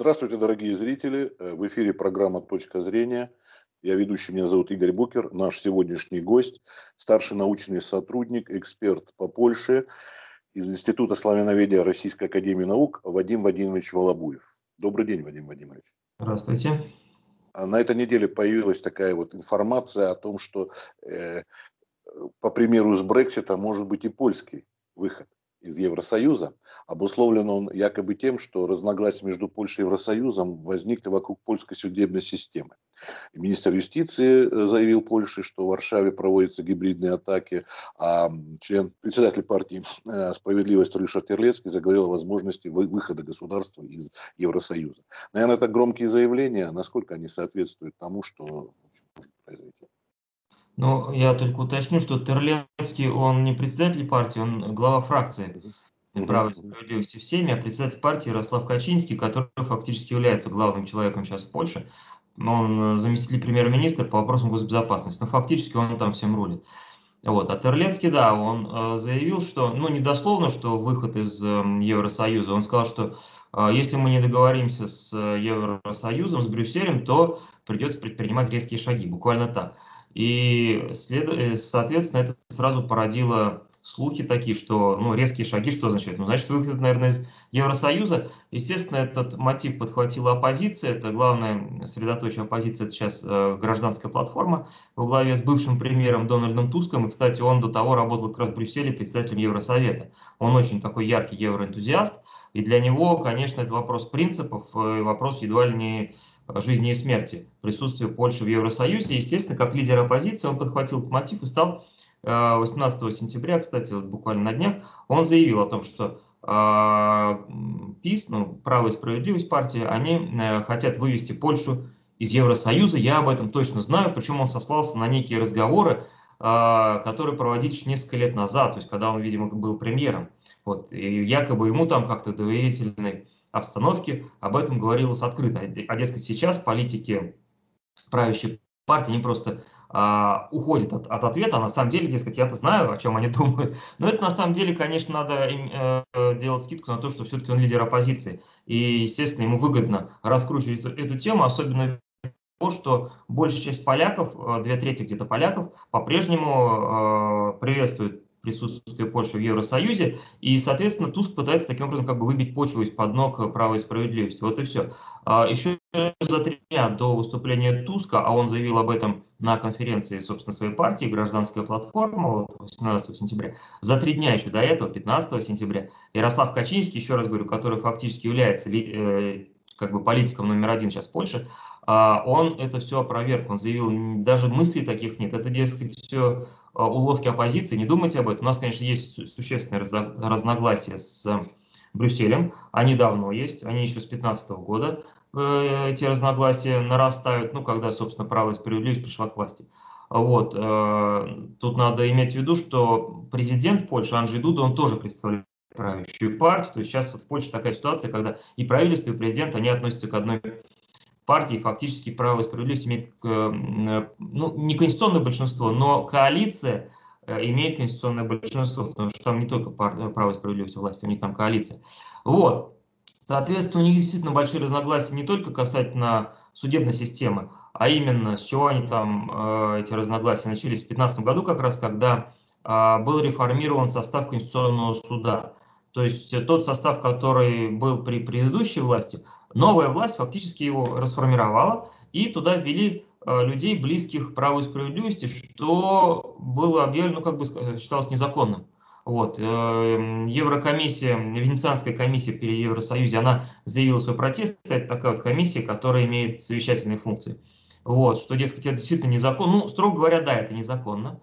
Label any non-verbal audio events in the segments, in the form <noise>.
Здравствуйте, дорогие зрители. Э, в эфире программа «Точка зрения». Я ведущий, меня зовут Игорь Букер. Наш сегодняшний гость – старший научный сотрудник, эксперт по Польше из Института славяноведения Российской Академии Наук Вадим Вадимович Волобуев. Добрый день, Вадим Вадимович. Здравствуйте. А на этой неделе появилась такая вот информация о том, что э, по примеру с Брексита может быть и польский выход из Евросоюза. Обусловлен он якобы тем, что разногласия между Польшей и Евросоюзом возникли вокруг польской судебной системы. Министр юстиции э, заявил Польше, что в Варшаве проводятся гибридные атаки, а член, председатель партии э, «Справедливость» Рыша Терлецкий заговорил о возможности выхода государства из Евросоюза. Наверное, это громкие заявления, насколько они соответствуют тому, что может произойти. Ну, я только уточню, что Терлецкий, он не председатель партии, он глава фракции права и справедливости в Сейме, а председатель партии Ярослав Качинский, который фактически является главным человеком сейчас в Польше. Он заместитель премьер-министра по вопросам госбезопасности, но фактически он там всем рулит. Вот. А Терлецкий, да, он э, заявил, что, ну, не дословно, что выход из э, Евросоюза, он сказал, что э, если мы не договоримся с Евросоюзом, с Брюсселем, то придется предпринимать резкие шаги, буквально так. И. Э, соответственно, это сразу породило слухи такие, что ну, резкие шаги, что означает? Ну, значит, выход, наверное, из Евросоюза. Естественно, этот мотив подхватила оппозиция. Это главное средоточие оппозиции, это сейчас э, гражданская платформа во главе с бывшим премьером Дональдом Туском. И, кстати, он до того работал как раз в Брюсселе председателем Евросовета. Он очень такой яркий евроэнтузиаст. И для него, конечно, это вопрос принципов, э, вопрос едва ли не жизни и смерти присутствия Польши в Евросоюзе. Естественно, как лидер оппозиции он подхватил этот мотив и стал 18 э, сентября, кстати, вот буквально на днях, он заявил о том, что э, ПИС, ну, Право и справедливость партии, они э, хотят вывести Польшу из Евросоюза. Я об этом точно знаю, причем он сослался на некие разговоры, которые проводились несколько лет назад, то есть когда он, видимо, был премьером. Вот, и якобы ему там как-то доверительный обстановке об этом говорилось открыто. А, дескать, сейчас политики правящей партии, они просто а, уходят от, от ответа, а на самом деле, дескать, я-то знаю, о чем они <laughs> думают. Но это на самом деле, конечно, надо им, э, делать скидку на то, что все-таки он лидер оппозиции. И, естественно, ему выгодно раскручивать эту, эту тему, особенно то, что большая часть поляков, э, две трети где-то поляков, по-прежнему э, приветствуют присутствие Польши в Евросоюзе, и, соответственно, Туск пытается таким образом как бы выбить почву из-под ног права и справедливости. Вот и все. А, еще за три дня до выступления Туска, а он заявил об этом на конференции, собственно, своей партии «Гражданская платформа» 18 сентября, за три дня еще до этого, 15 сентября, Ярослав Качинский, еще раз говорю, который фактически является э, как бы политиком номер один сейчас Польши, а, он это все опроверг. Он заявил, даже мыслей таких нет. Это, дескать, все а, уловки оппозиции. Не думайте об этом. У нас, конечно, есть существенное разногласие с Брюсселем. Они давно есть. Они еще с 2015 года э, эти разногласия нарастают, ну, когда, собственно, право и справедливость пришла к власти. Вот. Э, тут надо иметь в виду, что президент Польши Анджей Дуда, он тоже представляет правящую партию. То есть сейчас вот в Польше такая ситуация, когда и правительство, и президент, они относятся к одной партии, фактически право и справедливость имеет, э, ну, не конституционное большинство, но коалиция э, имеет конституционное большинство, потому что там не только право и справедливость власти, у них там коалиция. Вот. Соответственно, у них действительно большие разногласия не только касательно судебной системы, а именно с чего они там, э, эти разногласия начались в 2015 году, как раз когда а, был реформирован состав Конституционного суда. То есть тот состав, который был при предыдущей власти, новая власть фактически его расформировала, и туда ввели а, людей, близких праву и справедливости, что было объявлено, ну, как бы считалось незаконным. Вот. Э, Еврокомиссия, Венецианская комиссия при Евросоюзе, она заявила свой протест. Это такая вот комиссия, которая имеет совещательные функции. Вот, что, дескать, это действительно незаконно. Ну, строго говоря, да, это незаконно.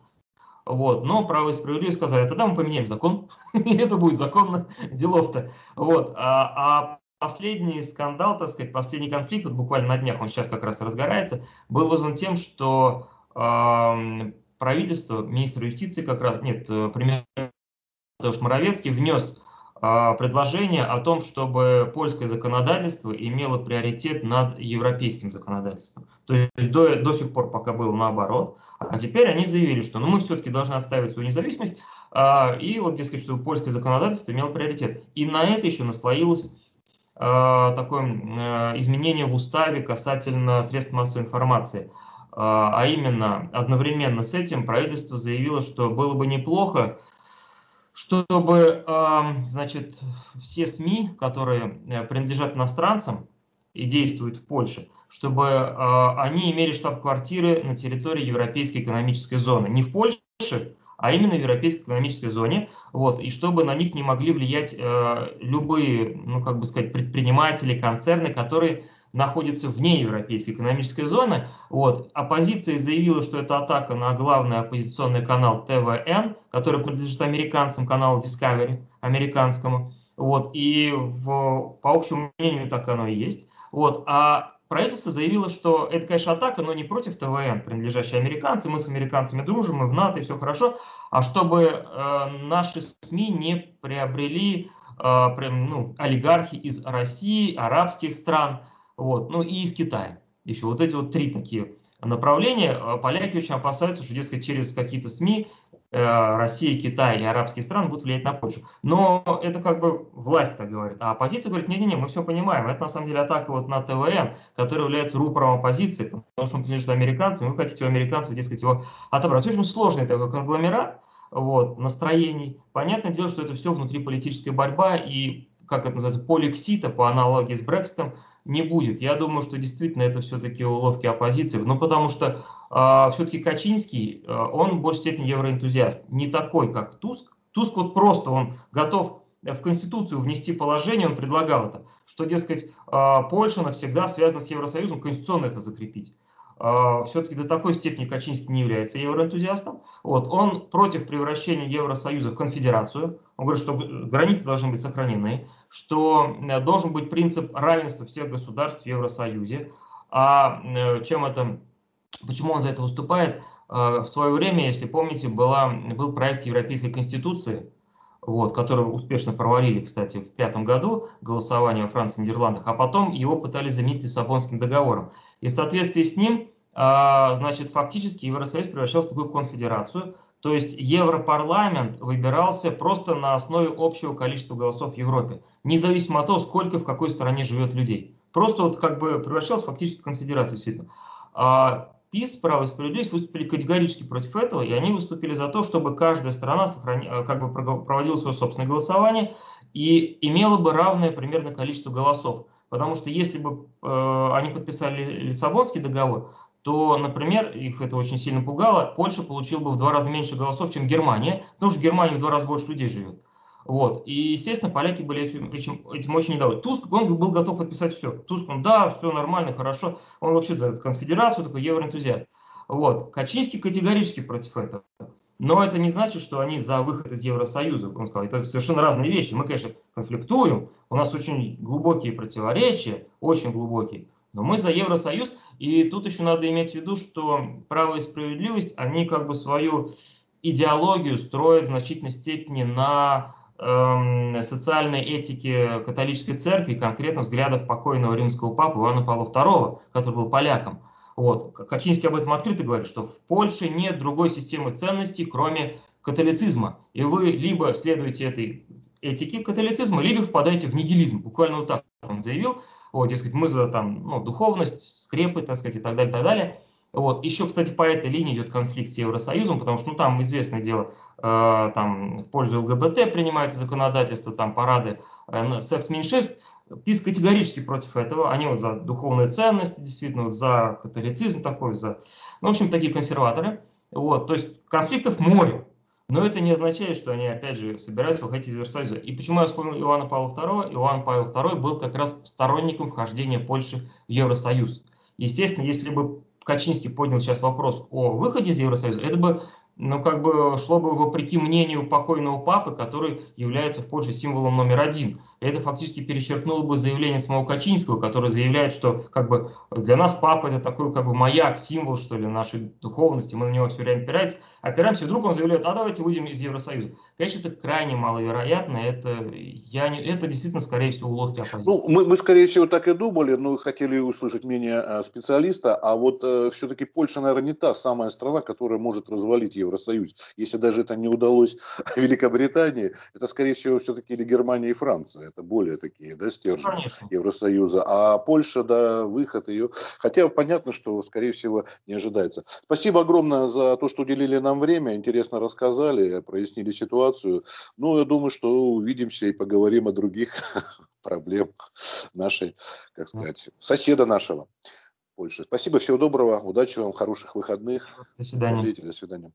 Вот, но право и справедливость сказали, тогда мы поменяем закон, <laughs> и это будет законно, делов-то. Вот, а, а последний скандал, так сказать, последний конфликт, вот буквально на днях он сейчас как раз разгорается, был вызван тем, что э, правительство, министр юстиции как раз, нет, э, премьер Моровецкий внес предложение о том, чтобы польское законодательство имело приоритет над европейским законодательством. То есть до, до сих пор пока было наоборот, а теперь они заявили, что ну, мы все-таки должны отставить свою независимость, а, и вот, дескать, чтобы польское законодательство имело приоритет. И на это еще наслоилась такое изменение в уставе касательно средств массовой информации. А именно, одновременно с этим правительство заявило, что было бы неплохо, чтобы, значит, все СМИ, которые э, принадлежат иностранцам и действуют в Польше, чтобы а, они имели штаб-квартиры на территории Европейской экономической зоны. Не в Польше, а именно в Европейской экономической зоне, вот, и чтобы на них не могли влиять э, любые, ну, как бы сказать, предприниматели, концерны, которые находятся вне Европейской экономической зоны. Вот. Оппозиция заявила, что это атака на главный оппозиционный канал ТВН, который принадлежит американцам, каналу Discovery, американскому. Вот. И в, по общему мнению так оно и есть. Вот. А правительство заявило, что это, конечно, атака, но не против ТВН, принадлежащей американцам. Мы с американцами дружим, мы в НАТО, и все хорошо. А чтобы э, наши СМИ не приобрели э, прям, ну, олигархи из России, арабских стран, вот, ну и из Китая. Еще вот эти вот три такие направления. А поляки очень опасаются, что, дескать, через какие-то СМИ э, Россия, Китай и арабские страны будут влиять на Польшу. Но это как бы власть так говорит. А оппозиция говорит, не-не-не, мы все понимаем. Это на самом деле атака вот на ТВН, который является рупором оппозиции, потому что он между американцами, вы хотите у американцев, дескать, его отобрать. Очень сложный такой конгломерат вот, настроений. Понятное дело, что это все внутриполитическая борьба и, как это называется, поликсита по аналогии с Брекситом, не будет. Я думаю, что действительно это все-таки уловки оппозиции. Ну, потому что э, а, все-таки Качинский, э, он в большей степени евроэнтузиаст. Не такой, как Туск. Туск вот просто, он готов в Конституцию внести положение, он предлагал это, что, дескать, э, Польша навсегда связана с Евросоюзом, конституционно это закрепить. А, все-таки до такой степени Качинский не является евроэнтузиастом. Вот, он против превращения Евросоюза в конфедерацию. Он говорит, что границы должны быть сохранены, что э, должен быть принцип равенства всех государств в Евросоюзе. А э, чем это, почему он за это выступает? В свое время, если помните, была, был проект Европейской Конституции, вот, который успешно провалили, кстати, в пятом году голосование во Франции и Нидерландах, а потом его пытались заменить Лиссабонским договором. И в соответствии с ним, а, значит, фактически Евросоюз превращался в такую конфедерацию, то есть Европарламент выбирался просто на основе общего количества голосов в Европе, независимо от того, сколько в какой стране живет людей. Просто вот как бы превращался фактически в конфедерацию. Действительно. А ПИС, Право и справедливость выступили категорически против этого, и они выступили за то, чтобы каждая страна сохрани... Э, как бы проводила свое собственное голосование и имела бы равное примерно количество голосов. Потому что если бы э, они подписали Лиссабонский договор, то, например, их это очень сильно пугало, Польша получила бы в два раза меньше голосов, чем Германия, потому что в Германии в два раза больше людей живет. Вот. И, естественно, поляки были этим, этим, этим очень недовольны. Туск, он был готов подписать все. Туск, он, да, все нормально, хорошо. Он вообще за конфедерацию, такой евроэнтузиаст. Вот. Качинский категорически против этого. Но это не значит, что они за выход из Евросоюза. Он сказал, это совершенно разные вещи. Мы, конечно, конфликтуем, у нас очень глубокие противоречия, очень глубокие. Но мы за Евросоюз, и тут еще надо иметь в виду, что право и справедливость, они как бы свою идеологию строят в значительной степени на социальной этики католической церкви, конкретно взглядов покойного римского папы Иоанна Павла II, который был поляком. Вот. Качинский об этом открыто говорит, что в Польше нет другой системы ценностей, кроме католицизма. И вы либо следуете этой этике католицизма, либо впадаете в нигилизм. Буквально вот так он заявил. Вот, дескать, мы за там, ну, духовность, скрепы, так сказать, и так далее, и так далее. Вот. Еще, кстати, по этой линии идет конфликт с Евросоюзом, потому что ну, там известное дело, э, там в пользу ЛГБТ принимается законодательство, там парады э, секс-меньшинств. ПИС категорически против этого. Они вот за духовные ценности, действительно, вот за католицизм такой, за... Ну, в общем, такие консерваторы. Вот, то есть конфликтов море. Но это не означает, что они, опять же, собираются выходить из Евросоюза. И почему я вспомнил Иоанна Павла II? Иоанн Павел II был как раз сторонником вхождения Польши в Евросоюз. Естественно, если бы Качинский поднял сейчас вопрос о выходе из Евросоюза, это бы ну, как бы шло бы вопреки мнению покойного папы, который является в Польше символом номер один. Это фактически перечеркнуло бы заявление самого Качинского, который заявляет, что как бы для нас папа это такой как бы маяк, символ, что ли, нашей духовности, мы на него все время опираемся, опираемся, и вдруг он заявляет, а давайте выйдем из Евросоюза. Конечно, это крайне маловероятно, это, я не, это действительно, скорее всего, уловки оппозиции. Ну, мы, мы, скорее всего, так и думали, но хотели услышать мнение а, специалиста, а вот э, все-таки Польша, наверное, не та самая страна, которая может развалить Евросоюз. Если даже это не удалось <laughs> Великобритании, это, скорее всего, все-таки или Германия и Франция. это более такие, да, стержни ну, Евросоюза. А Польша, да, выход ее. Хотя понятно, что, скорее всего, не ожидается. Спасибо огромное за то, что уделили нам время, интересно рассказали, прояснили ситуацию. Ну, я думаю, что увидимся и поговорим о других <laughs> проблемах нашей, как сказать, соседа нашего. Польши. Спасибо, всего доброго, удачи вам, хороших выходных. До свидания. До свидания.